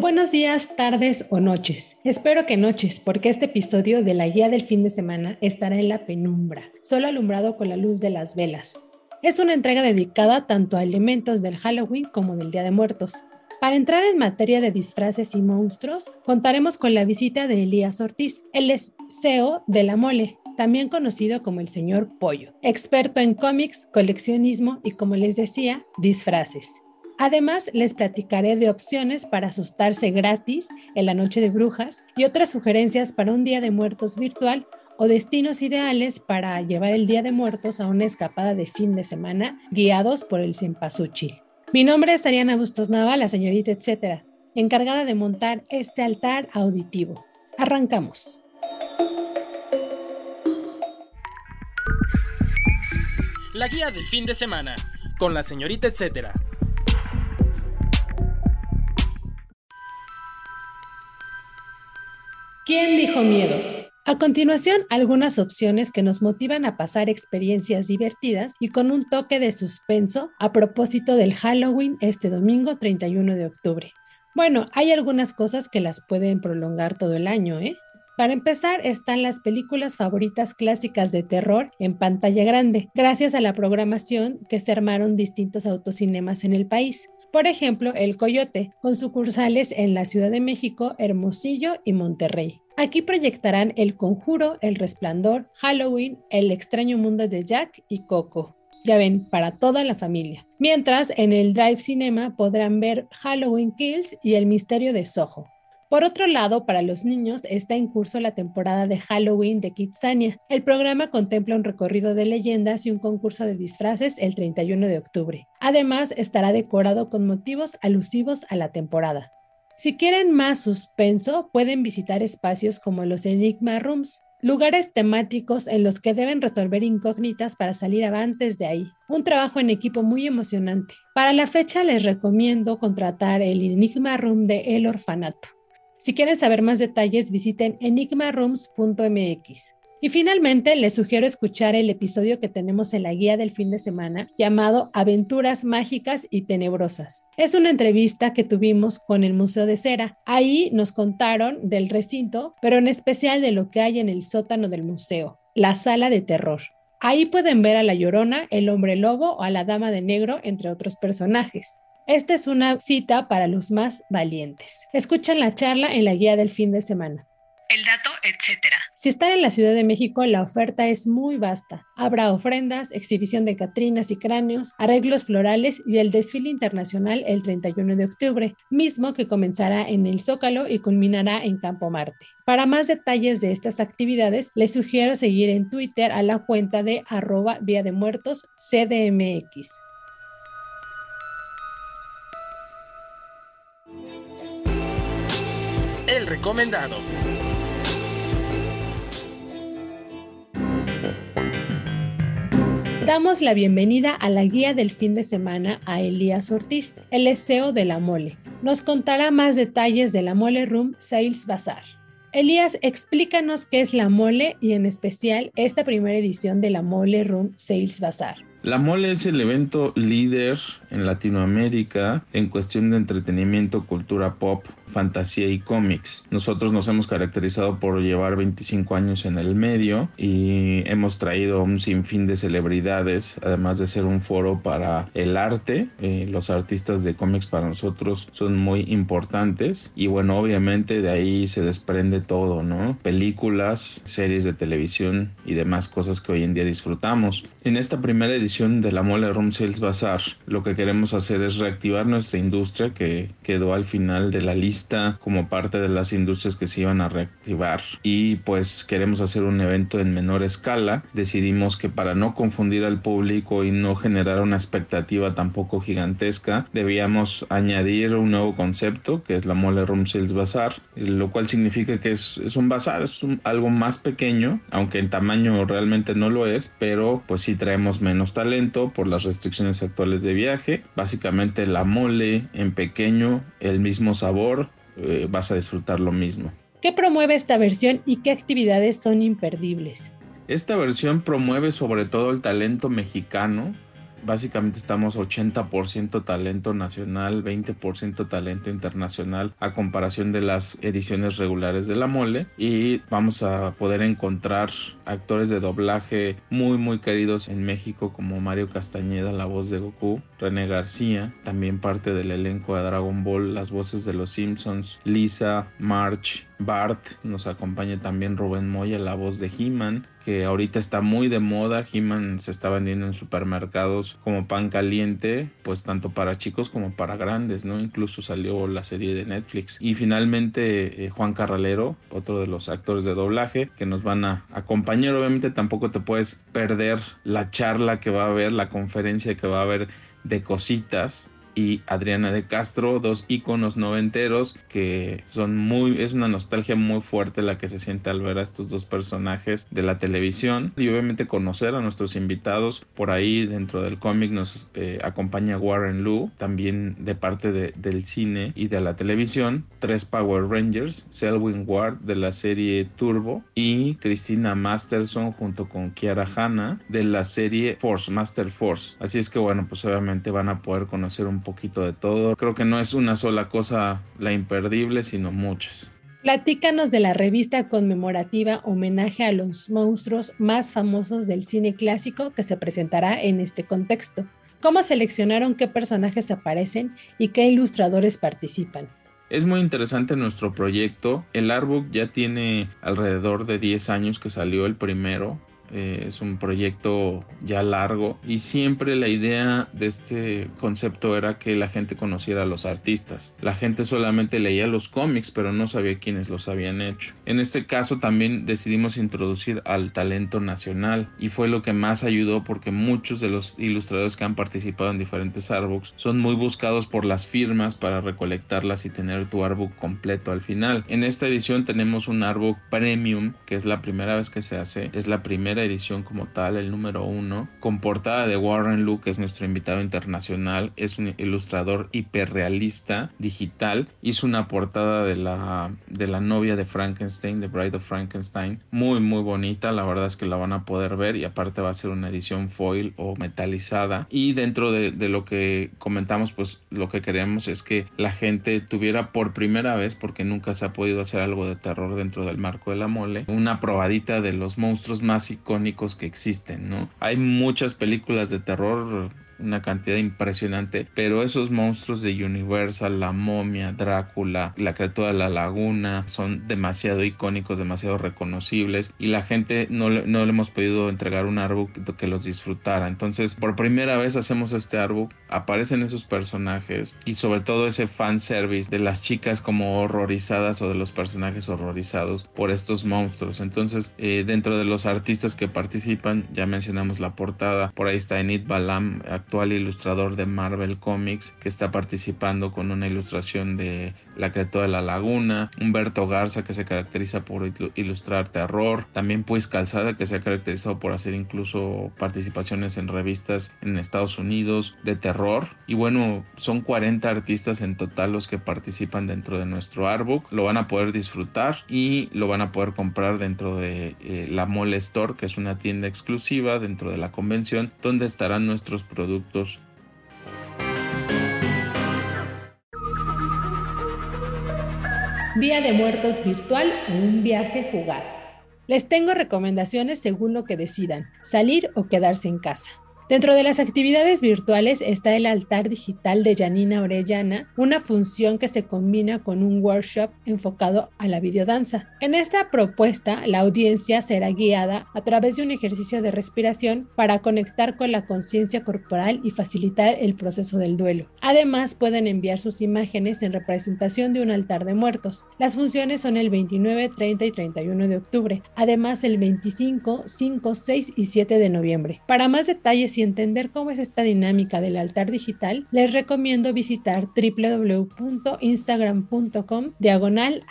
Buenos días, tardes o noches. Espero que noches, porque este episodio de la guía del fin de semana estará en la penumbra, solo alumbrado con la luz de las velas. Es una entrega dedicada tanto a elementos del Halloween como del Día de Muertos. Para entrar en materia de disfraces y monstruos, contaremos con la visita de Elías Ortiz. Es CEO de La Mole, también conocido como el señor Pollo, experto en cómics, coleccionismo y, como les decía, disfraces. Además, les platicaré de opciones para asustarse gratis en la noche de brujas y otras sugerencias para un Día de Muertos virtual o destinos ideales para llevar el Día de Muertos a una escapada de fin de semana guiados por el Cempasúchil. Mi nombre es Ariana Bustos Nava, la señorita etcétera, encargada de montar este altar auditivo. Arrancamos. La guía del fin de semana con la señorita etcétera. ¿Quién dijo miedo? A continuación, algunas opciones que nos motivan a pasar experiencias divertidas y con un toque de suspenso a propósito del Halloween este domingo 31 de octubre. Bueno, hay algunas cosas que las pueden prolongar todo el año, ¿eh? Para empezar, están las películas favoritas clásicas de terror en pantalla grande, gracias a la programación que se armaron distintos autocinemas en el país. Por ejemplo, El Coyote, con sucursales en la Ciudad de México, Hermosillo y Monterrey. Aquí proyectarán El Conjuro, El Resplandor, Halloween, El extraño mundo de Jack y Coco. Ya ven, para toda la familia. Mientras en el Drive Cinema podrán ver Halloween Kills y El misterio de Soho. Por otro lado, para los niños está en curso la temporada de Halloween de Kidsania. El programa contempla un recorrido de leyendas y un concurso de disfraces el 31 de octubre. Además, estará decorado con motivos alusivos a la temporada. Si quieren más suspenso, pueden visitar espacios como los Enigma Rooms, lugares temáticos en los que deben resolver incógnitas para salir avantes de ahí. Un trabajo en equipo muy emocionante. Para la fecha les recomiendo contratar el Enigma Room de El Orfanato. Si quieren saber más detalles, visiten enigmarooms.mx. Y finalmente, les sugiero escuchar el episodio que tenemos en la guía del fin de semana llamado Aventuras Mágicas y Tenebrosas. Es una entrevista que tuvimos con el Museo de Cera. Ahí nos contaron del recinto, pero en especial de lo que hay en el sótano del museo, la sala de terror. Ahí pueden ver a la Llorona, el hombre lobo o a la Dama de Negro, entre otros personajes. Esta es una cita para los más valientes. Escuchan la charla en la guía del fin de semana. El dato, etcétera. Si están en la Ciudad de México, la oferta es muy vasta. Habrá ofrendas, exhibición de catrinas y cráneos, arreglos florales y el desfile internacional el 31 de octubre, mismo que comenzará en el Zócalo y culminará en Campo Marte. Para más detalles de estas actividades, les sugiero seguir en Twitter a la cuenta de arroba Día de Muertos CDMX. El recomendado. Damos la bienvenida a la guía del fin de semana a Elías Ortiz, el CEO de La Mole. Nos contará más detalles de La Mole Room Sales Bazaar. Elías, explícanos qué es La Mole y en especial esta primera edición de La Mole Room Sales Bazaar. La Mole es el evento líder en Latinoamérica en cuestión de entretenimiento, cultura pop, fantasía y cómics. Nosotros nos hemos caracterizado por llevar 25 años en el medio y hemos traído un sinfín de celebridades, además de ser un foro para el arte. Eh, los artistas de cómics para nosotros son muy importantes y bueno, obviamente de ahí se desprende todo, ¿no? Películas, series de televisión y demás cosas que hoy en día disfrutamos. En esta primera edición de la Mole Room Sales Bazaar, lo que queremos hacer es reactivar nuestra industria que quedó al final de la lista como parte de las industrias que se iban a reactivar y pues queremos hacer un evento en menor escala. Decidimos que para no confundir al público y no generar una expectativa tampoco gigantesca, debíamos añadir un nuevo concepto que es la Mole Room Sales Bazaar, lo cual significa que es, es un bazar, es algo más pequeño, aunque en tamaño realmente no lo es, pero pues sí traemos menos talento por las restricciones actuales de viaje. Básicamente la mole en pequeño, el mismo sabor, eh, vas a disfrutar lo mismo. ¿Qué promueve esta versión y qué actividades son imperdibles? Esta versión promueve sobre todo el talento mexicano, básicamente estamos 80% talento nacional, 20% talento internacional a comparación de las ediciones regulares de la mole y vamos a poder encontrar actores de doblaje muy muy queridos en México como Mario Castañeda, la voz de Goku, René García, también parte del elenco de Dragon Ball, las voces de los Simpsons, Lisa, March, Bart, nos acompaña también Rubén Moya, la voz de He-Man, que ahorita está muy de moda. He-Man se está vendiendo en supermercados como pan caliente, pues tanto para chicos como para grandes, ¿no? Incluso salió la serie de Netflix. Y finalmente eh, Juan Carralero, otro de los actores de doblaje, que nos van a acompañar. Obviamente tampoco te puedes perder la charla que va a haber, la conferencia que va a haber de cositas y Adriana de Castro, dos íconos noventeros que son muy, es una nostalgia muy fuerte la que se siente al ver a estos dos personajes de la televisión y obviamente conocer a nuestros invitados. Por ahí dentro del cómic nos eh, acompaña Warren Lu, también de parte de, del cine y de la televisión, tres Power Rangers, Selwyn Ward de la serie Turbo y Christina Masterson junto con Kiara Hanna de la serie Force, Master Force. Así es que bueno, pues obviamente van a poder conocer un poquito de todo. Creo que no es una sola cosa la imperdible, sino muchas. Platícanos de la revista conmemorativa homenaje a los monstruos más famosos del cine clásico que se presentará en este contexto. ¿Cómo seleccionaron qué personajes aparecen y qué ilustradores participan? Es muy interesante nuestro proyecto. El artbook ya tiene alrededor de 10 años que salió el primero. Eh, es un proyecto ya largo y siempre la idea de este concepto era que la gente conociera a los artistas. La gente solamente leía los cómics pero no sabía quiénes los habían hecho. En este caso también decidimos introducir al talento nacional y fue lo que más ayudó porque muchos de los ilustradores que han participado en diferentes artbooks son muy buscados por las firmas para recolectarlas y tener tu artbook completo al final. En esta edición tenemos un artbook premium que es la primera vez que se hace, es la primera edición como tal, el número uno, con portada de Warren Luke, que es nuestro invitado internacional, es un ilustrador hiperrealista digital, hizo una portada de la, de la novia de Frankenstein, de Bride of Frankenstein, muy muy bonita, la verdad es que la van a poder ver y aparte va a ser una edición foil o metalizada. Y dentro de, de lo que comentamos pues lo que queremos es que la gente tuviera por primera vez porque nunca se ha podido hacer algo de terror dentro del marco de la mole una probadita de los monstruos más icónicos que existen, ¿no? Hay muchas películas de terror una cantidad impresionante, pero esos monstruos de Universal, la momia, Drácula, la criatura de la laguna, son demasiado icónicos, demasiado reconocibles y la gente no, le, no le hemos podido entregar un artbook que los disfrutara. Entonces, por primera vez hacemos este artbook, aparecen esos personajes y sobre todo ese fan service de las chicas como horrorizadas o de los personajes horrorizados por estos monstruos. Entonces, eh, dentro de los artistas que participan, ya mencionamos la portada, por ahí está Enid Balam, actual ilustrador de Marvel Comics, que está participando con una ilustración de La criatura de la laguna, Humberto Garza, que se caracteriza por ilustrar terror, también Pues Calzada, que se ha caracterizado por hacer incluso participaciones en revistas en Estados Unidos de terror. Y bueno, son 40 artistas en total los que participan dentro de nuestro artbook. Lo van a poder disfrutar y lo van a poder comprar dentro de eh, la Mole Store, que es una tienda exclusiva dentro de la convención, donde estarán nuestros productos Día de Muertos virtual o un viaje fugaz. Les tengo recomendaciones según lo que decidan, salir o quedarse en casa. Dentro de las actividades virtuales está el altar digital de Janina Orellana, una función que se combina con un workshop enfocado a la videodanza. En esta propuesta, la audiencia será guiada a través de un ejercicio de respiración para conectar con la conciencia corporal y facilitar el proceso del duelo. Además, pueden enviar sus imágenes en representación de un altar de muertos. Las funciones son el 29, 30 y 31 de octubre, además el 25, 5, 6 y 7 de noviembre. Para más detalles y entender cómo es esta dinámica del altar digital, les recomiendo visitar www.instagram.com diagonal.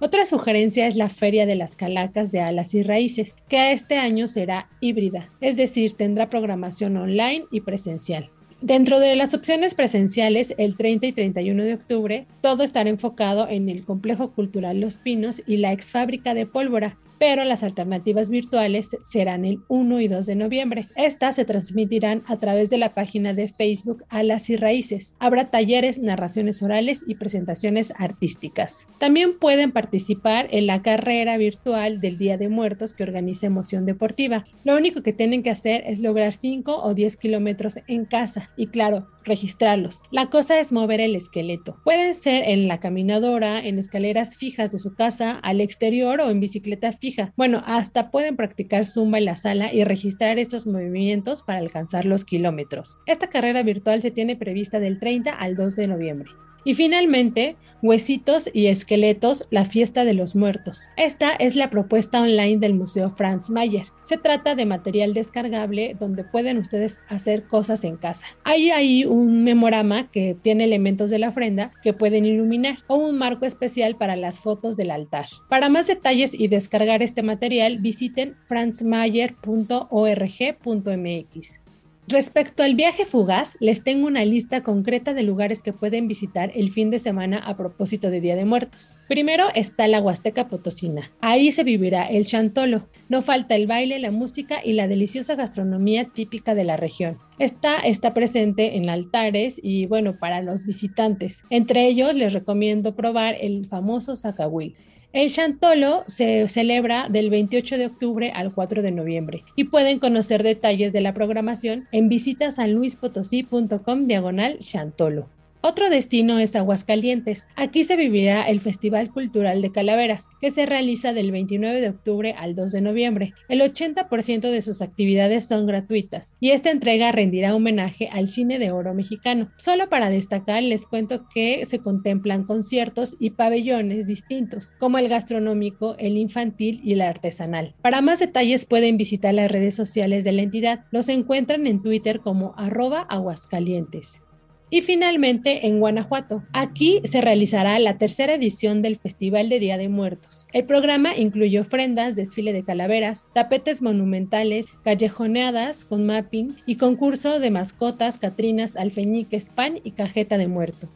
Otra sugerencia es la Feria de las Calacas de Alas y Raíces, que este año será híbrida, es decir, tendrá programación online y presencial. Dentro de las opciones presenciales, el 30 y 31 de octubre, todo estará enfocado en el Complejo Cultural Los Pinos y la ex fábrica de pólvora, pero las alternativas virtuales serán el 1 y 2 de noviembre. Estas se transmitirán a través de la página de Facebook Alas y Raíces. Habrá talleres, narraciones orales y presentaciones artísticas. También pueden participar en la carrera virtual del Día de Muertos que organiza Emoción Deportiva. Lo único que tienen que hacer es lograr 5 o 10 kilómetros en casa y claro, registrarlos. La cosa es mover el esqueleto. Pueden ser en la caminadora, en escaleras fijas de su casa, al exterior o en bicicleta fija. Bueno, hasta pueden practicar zumba en la sala y registrar estos movimientos para alcanzar los kilómetros. Esta carrera virtual se tiene prevista del 30 al 2 de noviembre. Y finalmente, Huesitos y Esqueletos, la fiesta de los muertos. Esta es la propuesta online del Museo Franz Mayer. Se trata de material descargable donde pueden ustedes hacer cosas en casa. Hay ahí un memorama que tiene elementos de la ofrenda que pueden iluminar o un marco especial para las fotos del altar. Para más detalles y descargar este material, visiten franzmayer.org.mx. Respecto al viaje fugaz, les tengo una lista concreta de lugares que pueden visitar el fin de semana a propósito de Día de Muertos. Primero está la Huasteca Potosina. Ahí se vivirá el chantolo. No falta el baile, la música y la deliciosa gastronomía típica de la región. Esta está presente en altares y bueno, para los visitantes. Entre ellos les recomiendo probar el famoso zacahuil. El Chantolo se celebra del 28 de octubre al 4 de noviembre y pueden conocer detalles de la programación en visitasanluispotosí.com diagonal Chantolo. Otro destino es Aguascalientes. Aquí se vivirá el Festival Cultural de Calaveras, que se realiza del 29 de octubre al 2 de noviembre. El 80% de sus actividades son gratuitas y esta entrega rendirá homenaje al cine de oro mexicano. Solo para destacar les cuento que se contemplan conciertos y pabellones distintos, como el gastronómico, el infantil y el artesanal. Para más detalles pueden visitar las redes sociales de la entidad. Los encuentran en Twitter como arroba aguascalientes. Y finalmente en Guanajuato. Aquí se realizará la tercera edición del Festival de Día de Muertos. El programa incluye ofrendas, desfile de calaveras, tapetes monumentales, callejoneadas con mapping y concurso de mascotas, catrinas, alfeñiques, pan y cajeta de muerto.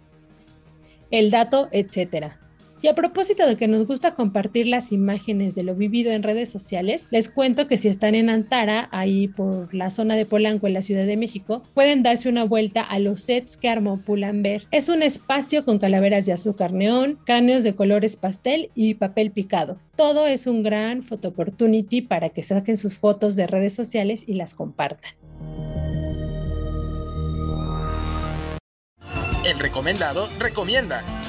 El dato, etcétera. Y a propósito de que nos gusta compartir las imágenes de lo vivido en redes sociales, les cuento que si están en Antara, ahí por la zona de Polanco en la Ciudad de México, pueden darse una vuelta a los sets que armó Pull&Bear. Es un espacio con calaveras de azúcar neón, cráneos de colores pastel y papel picado. Todo es un gran photo opportunity para que saquen sus fotos de redes sociales y las compartan. El recomendado recomienda.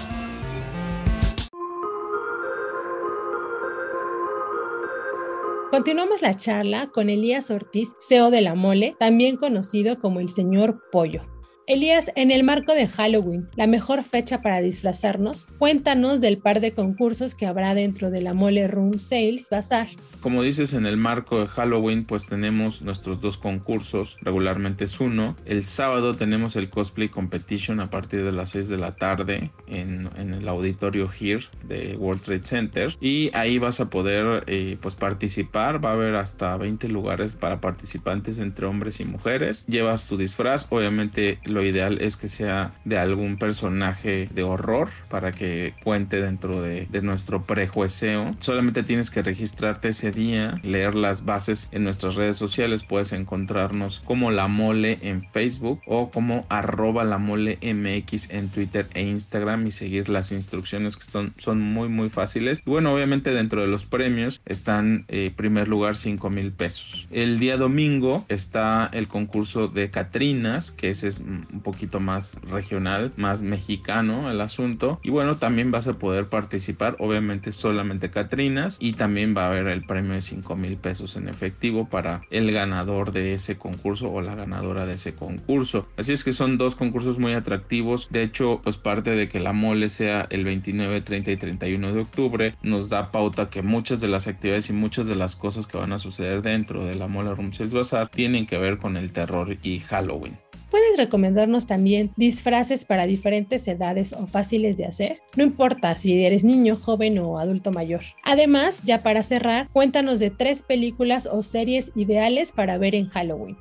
Continuamos la charla con Elías Ortiz, CEO de La Mole, también conocido como el señor Pollo. Elías, en el marco de Halloween, la mejor fecha para disfrazarnos, cuéntanos del par de concursos que habrá dentro de la Mole Room Sales Bazaar. Como dices, en el marco de Halloween, pues tenemos nuestros dos concursos, regularmente es uno. El sábado tenemos el Cosplay Competition a partir de las 6 de la tarde en, el auditorio Here de World Trade Center. Y ahí vas a poder eh, pues participar, va a haber hasta 20 lugares para participantes entre hombres y mujeres. Llevas tu disfraz, obviamente lo ideal es que sea de algún personaje de horror para que cuente dentro de, nuestro prejuicio. Solamente tienes que registrarte ese día, leer las bases en nuestras redes sociales. Puedes encontrarnos como La Mole en Facebook o como arroba La Mole en Twitter e Instagram y seguir las instrucciones que son, son muy muy fáciles. Y bueno, obviamente dentro de los premios están eh, primer lugar 5 mil pesos. El día domingo está el concurso de Catrinas, que ese es un poquito más regional, más mexicano el asunto. Y bueno, también vas a poder participar, obviamente solamente Catrinas, y también va a haber el premio de 5 mil pesos en efectivo para el ganador de ese concurso o la ganadora de ese concurso. Así es que son dos concursos muy atractivos. De hecho, pues parte de que la mole sea el 29, 30 y 31 de octubre nos da pauta que muchas de las actividades y muchas de las cosas que van a suceder dentro de la mole Room Sales Bazaar tienen que ver con el terror y Halloween. ¿Puedes recomendarnos también disfraces para diferentes edades o fáciles de hacer? No importa si eres niño, joven o adulto mayor. Además, ya para cerrar, cuéntanos de tres películas o series ideales para ver en Halloween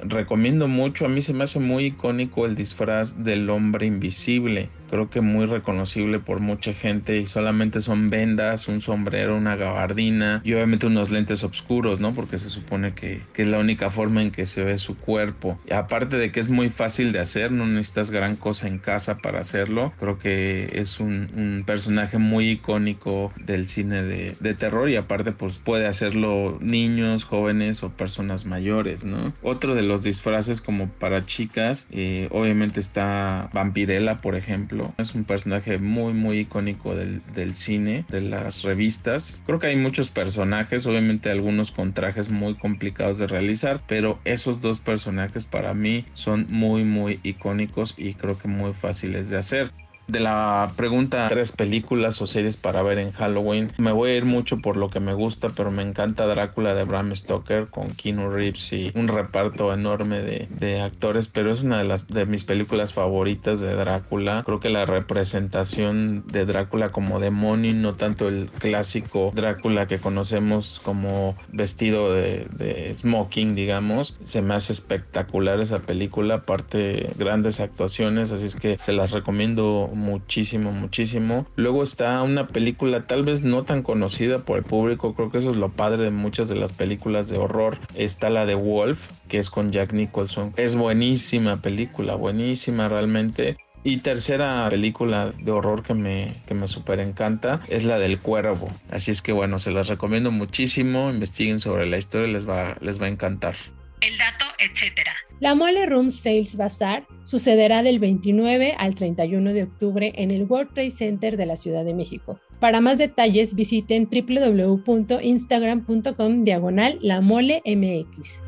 recomiendo mucho. A mí se me hace muy icónico el disfraz del hombre invisible creo que muy reconocible por mucha gente y solamente son vendas, un sombrero, una gabardina y obviamente unos lentes oscuros, ¿no? Porque se supone que, es la única forma en que se ve su cuerpo. Y aparte de que es muy fácil de hacer, no necesitas gran cosa en casa para hacerlo, creo que es un, personaje muy icónico del cine de, terror y aparte pues puede hacerlo niños, jóvenes o personas mayores, ¿no? Otro de los disfraces como para chicas, eh, obviamente está Vampirella, por ejemplo es un personaje muy, muy icónico del, del cine, de las revistas. Creo que hay muchos personajes, obviamente algunos con trajes muy complicados de realizar, pero esos dos personajes para mí son muy, muy icónicos y creo que muy fáciles de hacer de la pregunta tres películas o series para ver en Halloween, me voy a ir mucho por lo que me gusta, pero me encanta Drácula de Bram Stoker con Keanu Reeves y un reparto enorme de, de actores, pero es una de las de mis películas favoritas de Drácula. Creo que la representación de Drácula como demonio, no tanto el clásico Drácula que conocemos como vestido de, de smoking, digamos, se me hace espectacular esa película, aparte grandes actuaciones, así es que se las recomiendo muchísimo, muchísimo. Luego está una película tal vez no tan conocida por el público, creo que eso es lo padre de muchas de las películas de horror. Está la de Wolf, que es con Jack Nicholson. Es buenísima película, buenísima realmente. Y tercera película de horror que me, que me super encanta es la del cuervo. Así es que bueno, se las recomiendo muchísimo. Investiguen sobre la historia, les va, les va a encantar. El dato, etcétera. La Mole Room Sales Bazaar sucederá del 29 al 31 de octubre en el World Trade Center de la Ciudad de México. Para más detalles visiten www.instagram.com diagonal la mole mx.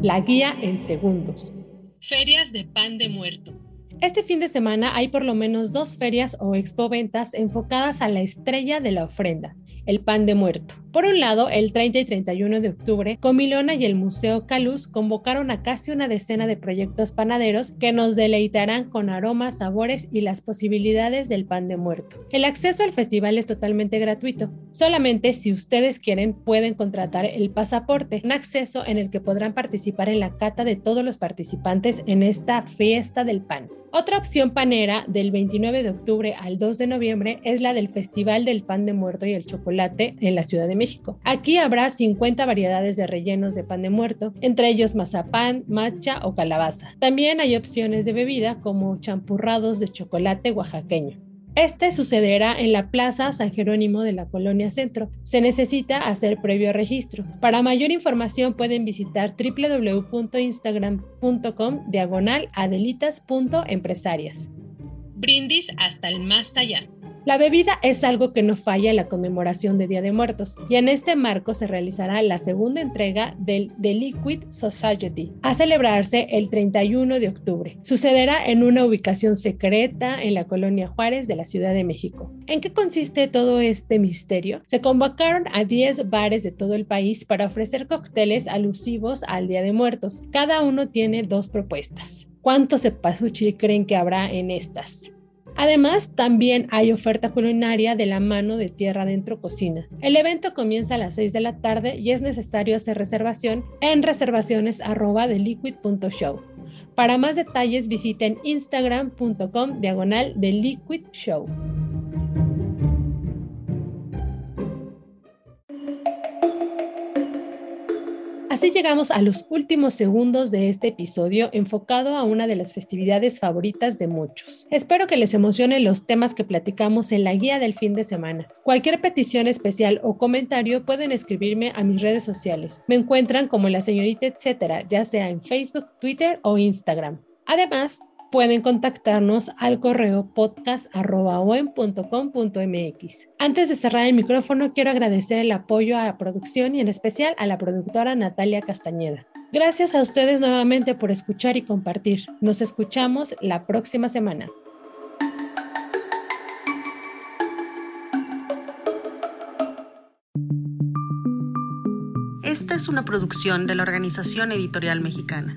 La guía en segundos. Ferias de pan de muerto. Este fin de semana hay por lo menos dos ferias o expoventas enfocadas a la estrella de la ofrenda, el pan de muerto. Por un lado, el 30 y 31 de octubre, Comilona y el Museo Caluz convocaron a casi una decena de proyectos panaderos que nos deleitarán con aromas, sabores y las posibilidades del pan de muerto. El acceso al festival es totalmente gratuito. Solamente si ustedes quieren pueden contratar el pasaporte, un acceso en el que podrán participar en la cata de todos los participantes en esta fiesta del pan. Otra opción panera del 29 de octubre al 2 de noviembre es la del Festival del Pan de Muerto y el Chocolate en la Ciudad de México. Aquí habrá 50 variedades de rellenos de pan de muerto, entre ellos mazapán, matcha o calabaza. También hay opciones de bebida como champurrados de chocolate oaxaqueño. Este sucederá en la Plaza San Jerónimo de la Colonia Centro. Se necesita hacer previo registro. Para mayor información pueden visitar www.instagram.com diagonal adelitas.empresarias. Brindis hasta el más allá. La bebida es algo que no falla en la conmemoración de Día de Muertos y en este marco se realizará la segunda entrega del The Liquid Society a celebrarse el 31 de octubre. Sucederá en una ubicación secreta en la colonia Juárez de la Ciudad de México. ¿En qué consiste todo este misterio? Se convocaron a 10 bares de todo el país para ofrecer cócteles alusivos al Día de Muertos. Cada uno tiene dos propuestas. ¿Cuántos cepasuchil creen que habrá en estas? Además, también hay oferta culinaria de la mano de Tierra Dentro Cocina. El evento comienza a las 6 de la tarde y es necesario hacer reservación en reservaciones liquid.show. Para más detalles visiten instagram.com diagonal de Liquid Show. Así llegamos a los últimos segundos de este episodio enfocado a una de las festividades favoritas de muchos. Espero que les emocionen los temas que platicamos en la guía del fin de semana. Cualquier petición especial o comentario pueden escribirme a mis redes sociales. Me encuentran como la señorita etcétera, ya sea en Facebook, Twitter o Instagram. Además, pueden contactarnos al correo podcast.com.mx. Antes de cerrar el micrófono, quiero agradecer el apoyo a la producción y en especial a la productora Natalia Castañeda. Gracias a ustedes nuevamente por escuchar y compartir. Nos escuchamos la próxima semana. Esta es una producción de la Organización Editorial Mexicana.